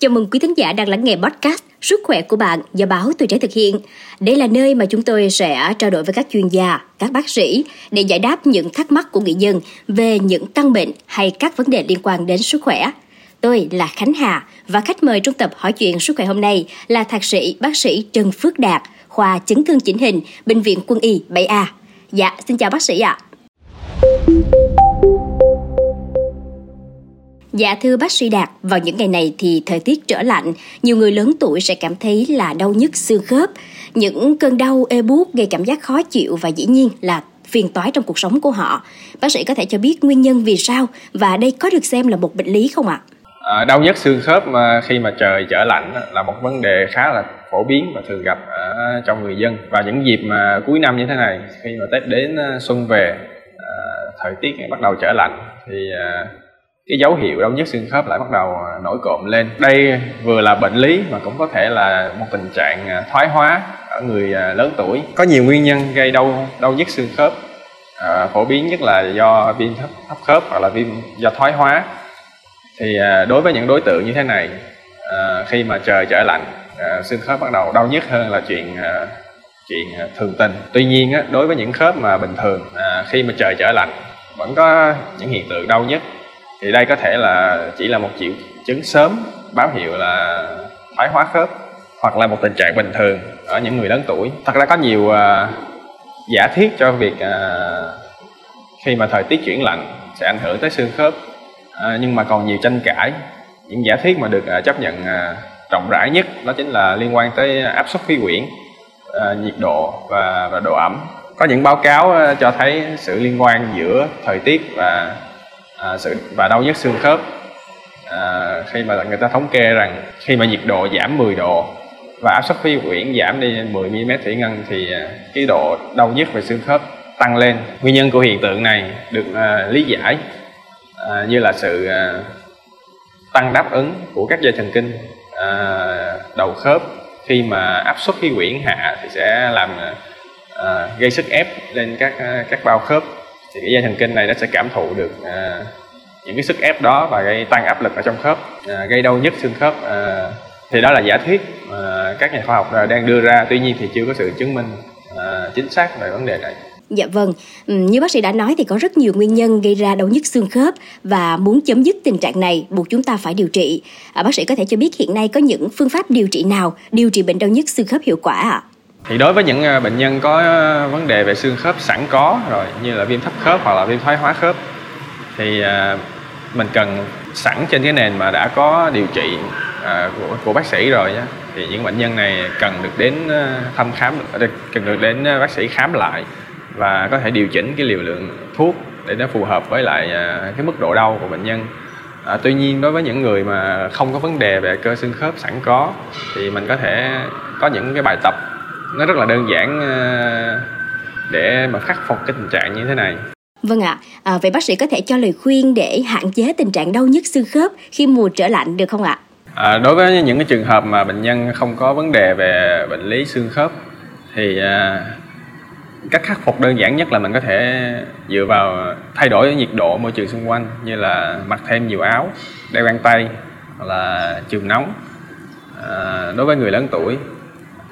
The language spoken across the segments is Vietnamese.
Chào mừng quý thính giả đang lắng nghe podcast Sức khỏe của bạn do báo Tuổi Trẻ thực hiện. Đây là nơi mà chúng tôi sẽ trao đổi với các chuyên gia, các bác sĩ để giải đáp những thắc mắc của người dân về những căn bệnh hay các vấn đề liên quan đến sức khỏe. Tôi là Khánh Hà và khách mời trong tập hỏi chuyện sức khỏe hôm nay là thạc sĩ bác sĩ Trần Phước Đạt, khoa chấn thương chỉnh hình, Bệnh viện Quân y 7A. Dạ, xin chào bác sĩ ạ. Dạ thưa bác sĩ Đạt, vào những ngày này thì thời tiết trở lạnh, nhiều người lớn tuổi sẽ cảm thấy là đau nhức xương khớp. Những cơn đau ê buốt gây cảm giác khó chịu và dĩ nhiên là phiền toái trong cuộc sống của họ. Bác sĩ có thể cho biết nguyên nhân vì sao và đây có được xem là một bệnh lý không ạ? À, đau nhức xương khớp mà khi mà trời trở lạnh là một vấn đề khá là phổ biến và thường gặp ở trong người dân và những dịp mà cuối năm như thế này khi mà Tết đến à, xuân về à, thời tiết bắt đầu trở lạnh thì à, cái dấu hiệu đau nhức xương khớp lại bắt đầu à, nổi cộm lên. Đây vừa là bệnh lý mà cũng có thể là một tình trạng à, thoái hóa ở người à, lớn tuổi. Có nhiều nguyên nhân gây đau đau nhức xương khớp à, phổ biến nhất là do viêm thấp, thấp khớp hoặc là viêm do thoái hóa. Thì à, đối với những đối tượng như thế này à, khi mà trời trở lạnh à, xương khớp bắt đầu đau nhức hơn là chuyện à, chuyện thường tình. Tuy nhiên á, đối với những khớp mà bình thường à, khi mà trời trở lạnh vẫn có những hiện tượng đau nhức thì đây có thể là chỉ là một triệu chứng sớm báo hiệu là thoái hóa khớp hoặc là một tình trạng bình thường ở những người lớn tuổi. Thật ra có nhiều uh, giả thiết cho việc uh, khi mà thời tiết chuyển lạnh sẽ ảnh hưởng tới xương khớp. Uh, nhưng mà còn nhiều tranh cãi những giả thiết mà được uh, chấp nhận uh, rộng rãi nhất đó chính là liên quan tới áp suất khí quyển uh, nhiệt độ và, và độ ẩm. Có những báo cáo uh, cho thấy sự liên quan giữa thời tiết và à, sự và đau nhức xương khớp. À, khi mà người ta thống kê rằng khi mà nhiệt độ giảm 10 độ và áp suất khí quyển giảm đi 10 mm thủy ngân thì à, cái độ đau nhức về xương khớp tăng lên. Nguyên nhân của hiện tượng này được à, lý giải à, như là sự à, tăng đáp ứng của các dây thần kinh à, đầu khớp. Khi mà áp suất khí quyển hạ thì sẽ làm à, gây sức ép lên các à, các bao khớp thì cái dây thần kinh này nó sẽ cảm thụ được à, những cái sức ép đó và gây tăng áp lực ở trong khớp à, gây đau nhức xương khớp à, thì đó là giả thuyết mà các nhà khoa học đang đưa ra tuy nhiên thì chưa có sự chứng minh à, chính xác về vấn đề này Dạ vâng, như bác sĩ đã nói thì có rất nhiều nguyên nhân gây ra đau nhức xương khớp và muốn chấm dứt tình trạng này buộc chúng ta phải điều trị. À, bác sĩ có thể cho biết hiện nay có những phương pháp điều trị nào điều trị bệnh đau nhức xương khớp hiệu quả ạ? À? Thì đối với những à, bệnh nhân có à, vấn đề về xương khớp sẵn có rồi như là viêm thấp khớp hoặc là viêm thoái hóa khớp thì à, mình cần sẵn trên cái nền mà đã có điều trị của, của bác sĩ rồi nhé thì những bệnh nhân này cần được đến thăm khám cần được đến bác sĩ khám lại và có thể điều chỉnh cái liều lượng thuốc để nó phù hợp với lại cái mức độ đau của bệnh nhân. À, tuy nhiên đối với những người mà không có vấn đề về cơ xương khớp sẵn có thì mình có thể có những cái bài tập nó rất là đơn giản ờ, để mà khắc phục cái tình trạng như thế này Vâng ạ, à, vậy bác sĩ có thể cho lời khuyên để hạn chế tình trạng đau nhức xương khớp khi mùa trở lạnh được không ạ? À, đối với những cái trường hợp mà bệnh nhân không có vấn đề về bệnh lý xương khớp thì à, cách khắc phục đơn giản nhất là mình có thể dựa vào thay đổi nhiệt độ môi trường xung quanh như là mặc thêm nhiều áo, đeo găng tay hoặc là trường nóng. À, đối với người lớn tuổi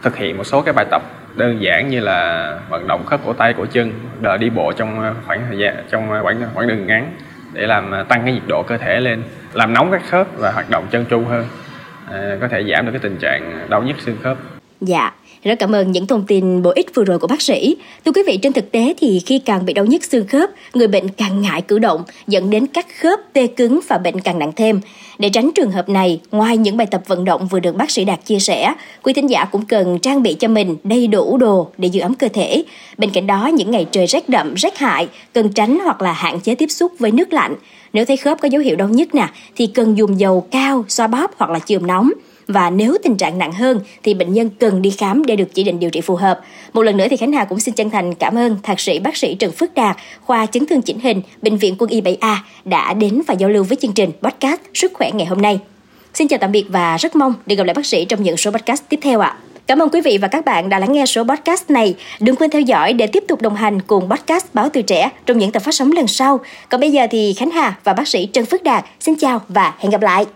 thực hiện một số cái bài tập đơn giản như là vận động khớp cổ tay cổ chân đỡ đi bộ trong khoảng thời gian trong khoảng khoảng đường ngắn để làm à, tăng cái nhiệt độ cơ thể lên làm nóng các khớp và hoạt động chân tru hơn à, có thể giảm được cái tình trạng đau nhức xương khớp dạ rất cảm ơn những thông tin bổ ích vừa rồi của bác sĩ. Thưa quý vị, trên thực tế thì khi càng bị đau nhức xương khớp, người bệnh càng ngại cử động, dẫn đến các khớp tê cứng và bệnh càng nặng thêm. Để tránh trường hợp này, ngoài những bài tập vận động vừa được bác sĩ Đạt chia sẻ, quý thính giả cũng cần trang bị cho mình đầy đủ đồ để giữ ấm cơ thể. Bên cạnh đó, những ngày trời rét đậm, rét hại, cần tránh hoặc là hạn chế tiếp xúc với nước lạnh. Nếu thấy khớp có dấu hiệu đau nhức nè, thì cần dùng dầu cao, xoa bóp hoặc là chườm nóng và nếu tình trạng nặng hơn thì bệnh nhân cần đi khám để được chỉ định điều trị phù hợp. Một lần nữa thì Khánh Hà cũng xin chân thành cảm ơn thạc sĩ bác sĩ Trần Phước Đạt, khoa chấn thương chỉnh hình, bệnh viện Quân y 7A đã đến và giao lưu với chương trình podcast Sức khỏe ngày hôm nay. Xin chào tạm biệt và rất mong được gặp lại bác sĩ trong những số podcast tiếp theo ạ. Cảm ơn quý vị và các bạn đã lắng nghe số podcast này. Đừng quên theo dõi để tiếp tục đồng hành cùng podcast Báo Tuổi Trẻ trong những tập phát sóng lần sau. Còn bây giờ thì Khánh Hà và bác sĩ Trần Phước Đạt xin chào và hẹn gặp lại.